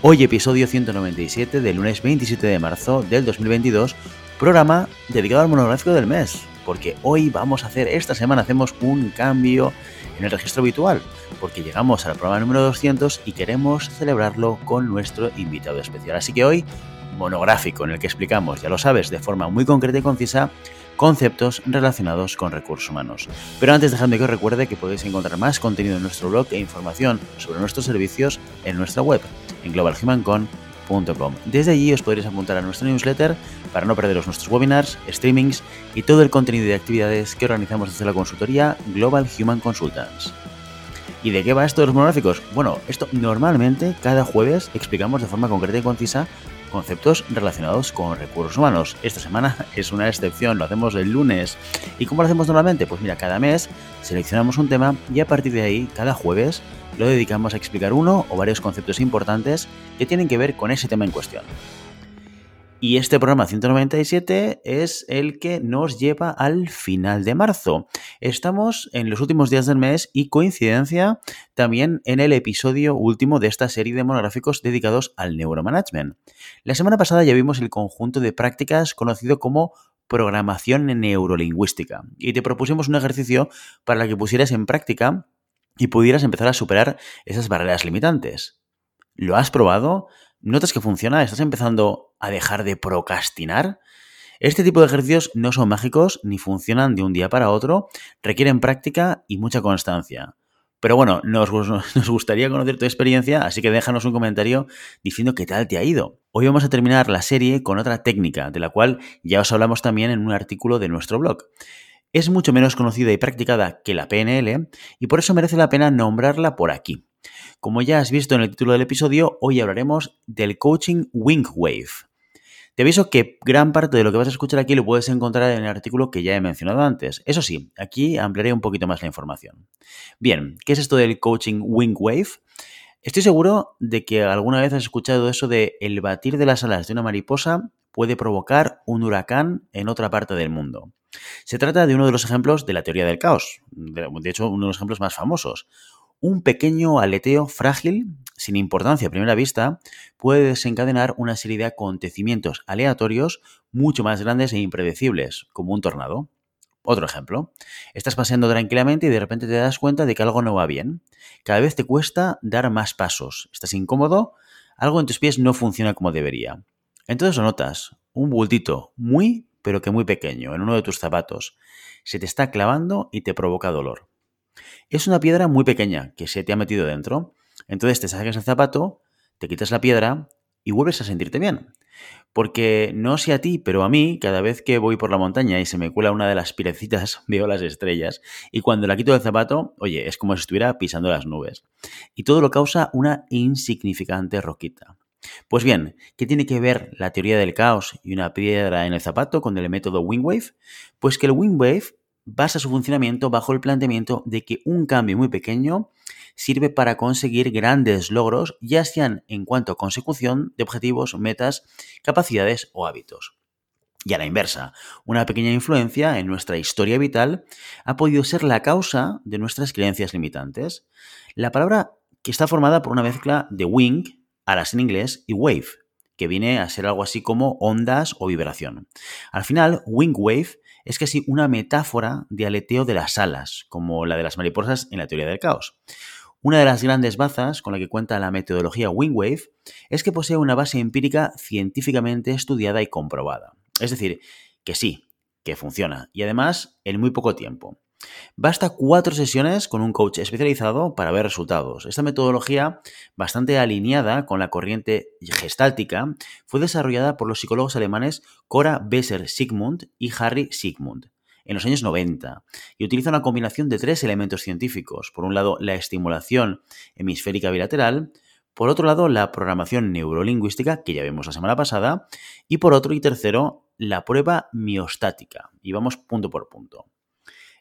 Hoy episodio 197 del lunes 27 de marzo del 2022, programa dedicado al monográfico del mes, porque hoy vamos a hacer, esta semana hacemos un cambio en el registro habitual, porque llegamos al programa número 200 y queremos celebrarlo con nuestro invitado especial. Así que hoy, monográfico en el que explicamos, ya lo sabes, de forma muy concreta y concisa, conceptos relacionados con recursos humanos. Pero antes dejadme que os recuerde que podéis encontrar más contenido en nuestro blog e información sobre nuestros servicios en nuestra web, en globalhumancon.com. Desde allí os podréis apuntar a nuestra newsletter para no perderos nuestros webinars, streamings y todo el contenido de actividades que organizamos desde la consultoría Global Human Consultants. ¿Y de qué va esto de los monográficos? Bueno, esto normalmente cada jueves explicamos de forma concreta y concisa conceptos relacionados con recursos humanos. Esta semana es una excepción, lo hacemos el lunes. ¿Y cómo lo hacemos normalmente? Pues mira, cada mes seleccionamos un tema y a partir de ahí, cada jueves, lo dedicamos a explicar uno o varios conceptos importantes que tienen que ver con ese tema en cuestión. Y este programa 197 es el que nos lleva al final de marzo. Estamos en los últimos días del mes y coincidencia también en el episodio último de esta serie de monográficos dedicados al neuromanagement. La semana pasada ya vimos el conjunto de prácticas conocido como programación neurolingüística y te propusimos un ejercicio para que pusieras en práctica y pudieras empezar a superar esas barreras limitantes. ¿Lo has probado? ¿Notas que funciona? ¿Estás empezando a dejar de procrastinar? Este tipo de ejercicios no son mágicos ni funcionan de un día para otro, requieren práctica y mucha constancia. Pero bueno, nos, gustaría conocer tu experiencia, así que déjanos un comentario diciendo qué tal te ha ido. Hoy vamos a terminar la serie con otra técnica, de la cual ya os hablamos también en un artículo de nuestro blog. Es mucho menos conocida y practicada que la PNL y por eso merece la pena nombrarla por aquí. Como ya has visto en el título del episodio, hoy hablaremos del coaching Wing Wave. Te aviso que gran parte de lo que vas a escuchar aquí lo puedes encontrar en el artículo que ya he mencionado antes. Eso sí, aquí ampliaré un poquito más la información. Bien, ¿qué es esto del coaching Wing Wave? Estoy seguro de que alguna vez has escuchado eso de el batir de las alas de una mariposa puede provocar un huracán en otra parte del mundo. Se trata de uno de los ejemplos de la teoría del caos, de hecho uno de los ejemplos más famosos. Un pequeño aleteo frágil, sin importancia a primera vista, puede desencadenar una serie de acontecimientos aleatorios mucho más grandes e impredecibles, como un tornado. Otro ejemplo, estás paseando tranquilamente y de repente te das cuenta de que algo no va bien. Cada vez te cuesta dar más pasos, estás incómodo, algo en tus pies no funciona como debería. Entonces lo notas, un bultito muy, pero que muy pequeño, en uno de tus zapatos. Se te está clavando y te provoca dolor. Es una piedra muy pequeña que se te ha metido dentro. Entonces te sacas el zapato, te quitas la piedra y vuelves a sentirte bien. Porque no sé a ti, pero a mí, cada vez que voy por la montaña y se me cuela una de las pirecitas, veo las estrellas. Y cuando la quito del zapato, oye, es como si estuviera pisando las nubes. Y todo lo causa una insignificante roquita. Pues bien, ¿qué tiene que ver la teoría del caos y una piedra en el zapato con el método Wingwave? Pues que el Wingwave basa su funcionamiento bajo el planteamiento de que un cambio muy pequeño sirve para conseguir grandes logros, ya sean en cuanto a consecución de objetivos, metas, capacidades o hábitos. Y a la inversa, una pequeña influencia en nuestra historia vital ha podido ser la causa de nuestras creencias limitantes. La palabra que está formada por una mezcla de wing, alas en inglés, y wave, que viene a ser algo así como ondas o vibración. Al final, wing wave es casi una metáfora de aleteo de las alas, como la de las mariposas en la teoría del caos. Una de las grandes bazas con la que cuenta la metodología Wingwave es que posee una base empírica científicamente estudiada y comprobada. Es decir, que sí, que funciona, y además en muy poco tiempo. Basta cuatro sesiones con un coach especializado para ver resultados. Esta metodología, bastante alineada con la corriente gestáltica, fue desarrollada por los psicólogos alemanes Cora Besser-Sigmund y Harry Sigmund en los años 90 y utiliza una combinación de tres elementos científicos. Por un lado, la estimulación hemisférica bilateral, Por otro lado, la programación neurolingüística, que ya vimos la semana pasada. Y por otro y tercero, la prueba miostática. Y vamos punto por punto.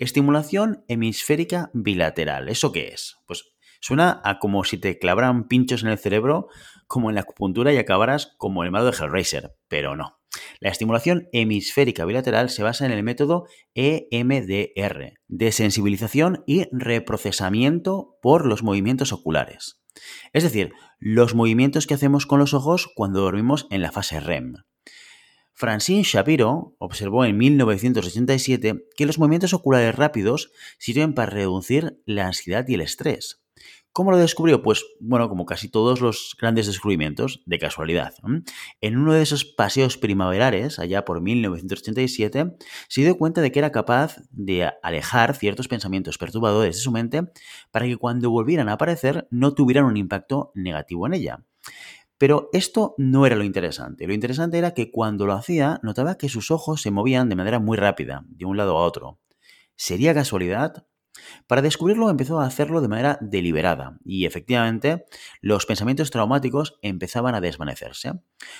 Estimulación hemisférica bilateral. ¿Eso qué es? Pues suena a como si te clavaran pinchos en el cerebro, como en la acupuntura y acabaras como el malo de Hellraiser, pero no. La estimulación hemisférica bilateral se basa en el método EMDR, de sensibilización y reprocesamiento por los movimientos oculares. Es decir, los movimientos que hacemos con los ojos cuando dormimos en la fase REM. Francine Shapiro observó en 1987 que los movimientos oculares rápidos sirven para reducir la ansiedad y el estrés. ¿Cómo lo descubrió? Pues bueno, como casi todos los grandes descubrimientos, de casualidad. En uno de esos paseos primaverales, allá por 1987, se dio cuenta de que era capaz de alejar ciertos pensamientos perturbadores de su mente para que cuando volvieran a aparecer no tuvieran un impacto negativo en ella. Pero esto no era lo interesante. Lo interesante era que cuando lo hacía notaba que sus ojos se movían de manera muy rápida, de un lado a otro. ¿Sería casualidad? Para descubrirlo empezó a hacerlo de manera deliberada y efectivamente los pensamientos traumáticos empezaban a desvanecerse.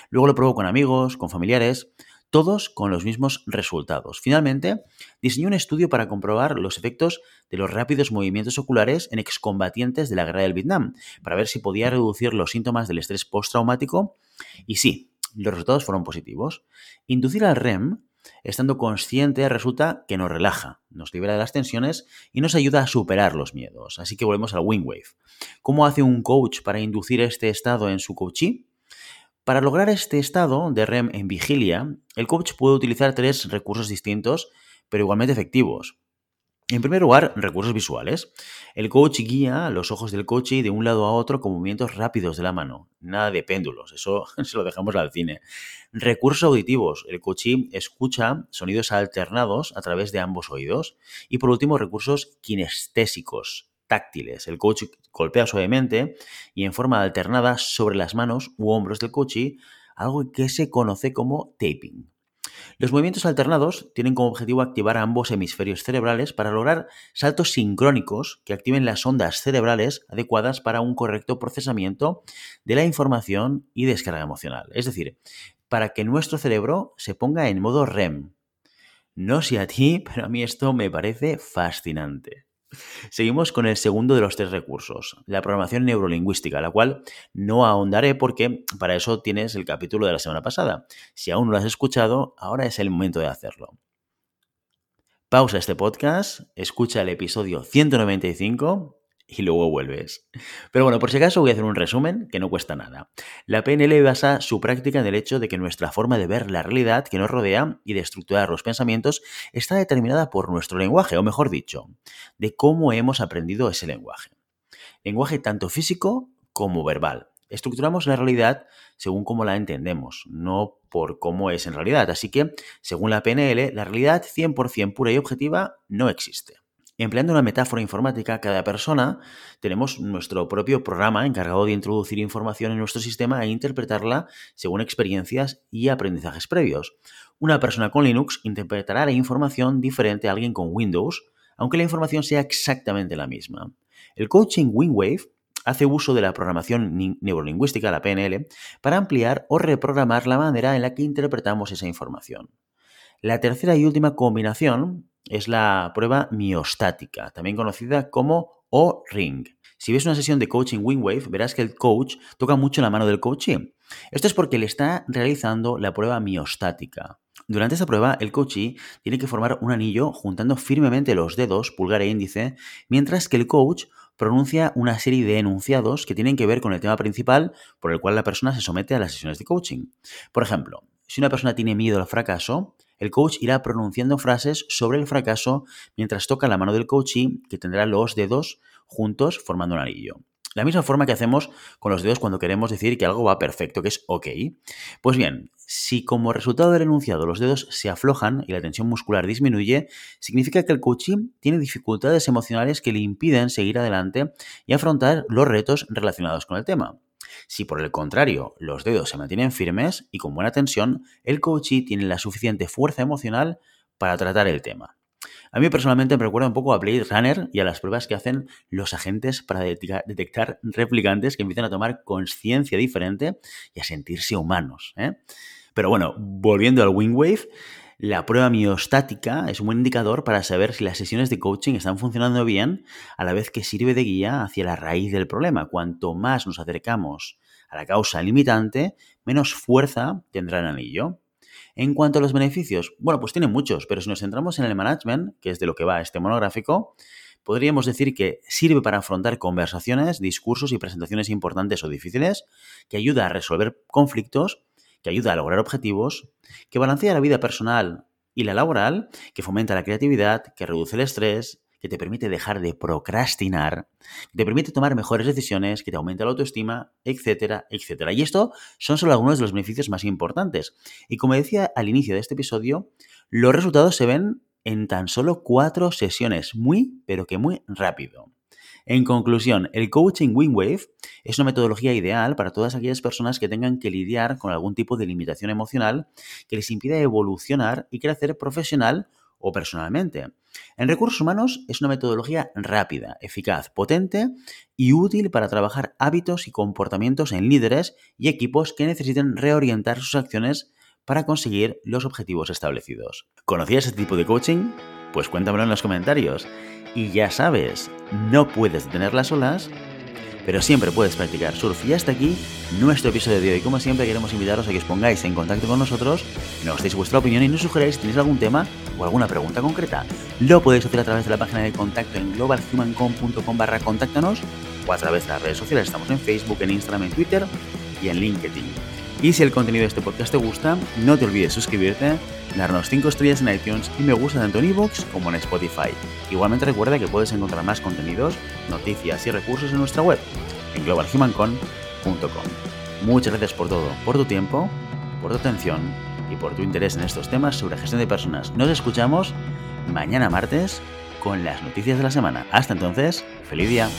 Luego lo probó con amigos, con familiares, todos con los mismos resultados. Finalmente, diseñó un estudio para comprobar los efectos de los rápidos movimientos oculares en excombatientes de la guerra del Vietnam, para ver si podía reducir los síntomas del estrés postraumático. Y sí, los resultados fueron positivos. Inducir al REM, estando consciente, resulta que nos relaja, nos libera de las tensiones y nos ayuda a superar los miedos. Así que volvemos al Wingwave. ¿Cómo hace un coach para inducir este estado en su coachee? Para lograr este estado de REM en vigilia, el coach puede utilizar tres recursos distintos, pero igualmente efectivos. En primer lugar, recursos visuales. El coach guía los ojos del coche de un lado a otro con movimientos rápidos de la mano. Nada de péndulos, eso se lo dejamos al cine. Recursos auditivos. El coachee escucha sonidos alternados a través de ambos oídos. Y por último, recursos kinestésicos táctiles. El coach golpea suavemente y en forma alternada sobre las manos u hombros del coche, algo que se conoce como taping. Los movimientos alternados tienen como objetivo activar ambos hemisferios cerebrales para lograr saltos sincrónicos que activen las ondas cerebrales adecuadas para un correcto procesamiento de la información y descarga emocional. Es decir, para que nuestro cerebro se ponga en modo REM. No sé a ti, pero a mí esto me parece fascinante. Seguimos con el segundo de los tres recursos, la programación neurolingüística, la cual no ahondaré porque para eso tienes el capítulo de la semana pasada. Si aún no lo has escuchado, ahora es el momento de hacerlo. Pausa este podcast, escucha el episodio 195 y luego vuelves. Pero bueno, por si acaso voy a hacer un resumen que no cuesta nada. La PNL basa su práctica en el hecho de que nuestra forma de ver la realidad que nos rodea y de estructurar los pensamientos está determinada por nuestro lenguaje, o mejor dicho, de cómo hemos aprendido ese lenguaje. Lenguaje tanto físico como verbal. Estructuramos la realidad según cómo la entendemos, no por cómo es en realidad. Así que, según la PNL, la realidad 100% pura y objetiva no existe. Empleando una metáfora informática, cada persona tenemos nuestro propio programa encargado de introducir información en nuestro sistema e interpretarla según experiencias y aprendizajes previos. Una persona con Linux interpretará la información diferente a alguien con Windows, aunque la información sea exactamente la misma. El coaching Wingwave hace uso de la programación neurolingüística, la PNL, para ampliar o reprogramar la manera en la que interpretamos esa información. La tercera y última combinación es la prueba miostática, también conocida como O-Ring. Si ves una sesión de coaching Wingwave, verás que el coach toca mucho la mano del coachee. Esto es porque le está realizando la prueba miostática. Durante esta prueba, el coachee tiene que formar un anillo juntando firmemente los dedos, pulgar e índice, mientras que el coach pronuncia una serie de enunciados que tienen que ver con el tema principal por el cual la persona se somete a las sesiones de coaching. Por ejemplo, si una persona tiene miedo al fracaso, el coach irá pronunciando frases sobre el fracaso mientras toca la mano del coachee, que tendrá los dedos juntos formando un anillo. La misma forma que hacemos con los dedos cuando queremos decir que algo va perfecto, que es ok. Pues bien, si como resultado del enunciado los dedos se aflojan y la tensión muscular disminuye, significa que el coachee tiene dificultades emocionales que le impiden seguir adelante y afrontar los retos relacionados con el tema. Si por el contrario los dedos se mantienen firmes y con buena tensión, el coachee tiene la suficiente fuerza emocional para tratar el tema. A mí personalmente me recuerda un poco a Blade Runner y a las pruebas que hacen los agentes para detectar replicantes que empiezan a tomar conciencia diferente y a sentirse humanos. ¿eh? Pero bueno, volviendo al Wingwave, la prueba miostática es un buen indicador para saber si las sesiones de coaching están funcionando bien, a la vez que sirve de guía hacia la raíz del problema. Cuanto más nos acercamos a la causa limitante, menos fuerza tendrá el anillo. En cuanto a los beneficios, bueno, pues tiene muchos, pero si nos centramos en el management, que es de lo que va este monográfico, podríamos decir que sirve para afrontar conversaciones, discursos y presentaciones importantes o difíciles, que ayuda a resolver conflictos, que ayuda a lograr objetivos, que balancea la vida personal y la laboral, que fomenta la creatividad, que reduce el estrés, que te permite dejar de procrastinar, que te permite tomar mejores decisiones, que te aumenta la autoestima, etcétera, etcétera. Y esto son solo algunos de los beneficios más importantes. Y como decía al inicio de este episodio, los resultados se ven en tan solo cuatro sesiones, muy, pero que muy rápido. En conclusión, el coaching Wingwave es una metodología ideal para todas aquellas personas que tengan que lidiar con algún tipo de limitación emocional que les impida evolucionar y crecer profesional o personalmente. En recursos humanos es una metodología rápida, eficaz, potente y útil para trabajar hábitos y comportamientos en líderes y equipos que necesiten reorientar sus acciones para conseguir los objetivos establecidos. ¿Conocías este tipo de coaching? Pues cuéntamelo en los comentarios. Y ya sabes, no puedes detener las olas, pero siempre puedes practicar surf. Y hasta aquí nuestro episodio de hoy. Como siempre, queremos invitaros a que os pongáis en contacto con nosotros, nos deis vuestra opinión y nos sugeráis si tenéis algún tema o alguna pregunta concreta. Lo podéis hacer a través de la página de contacto en globalhumancom.com barra contáctanos o a través de las redes sociales. Estamos en Facebook, en Instagram, en Twitter y en LinkedIn. Y si el contenido de este podcast te gusta, no te olvides suscribirte, darnos 5 estrellas en iTunes y me gusta tanto en iVoox como en Spotify. Igualmente recuerda que puedes encontrar más contenidos, noticias y recursos en nuestra web, en globalhumancon.com. Muchas gracias por todo, por tu tiempo, por tu atención y por tu interés en estos temas sobre gestión de personas. Nos escuchamos mañana martes con las noticias de la semana. Hasta entonces, feliz día.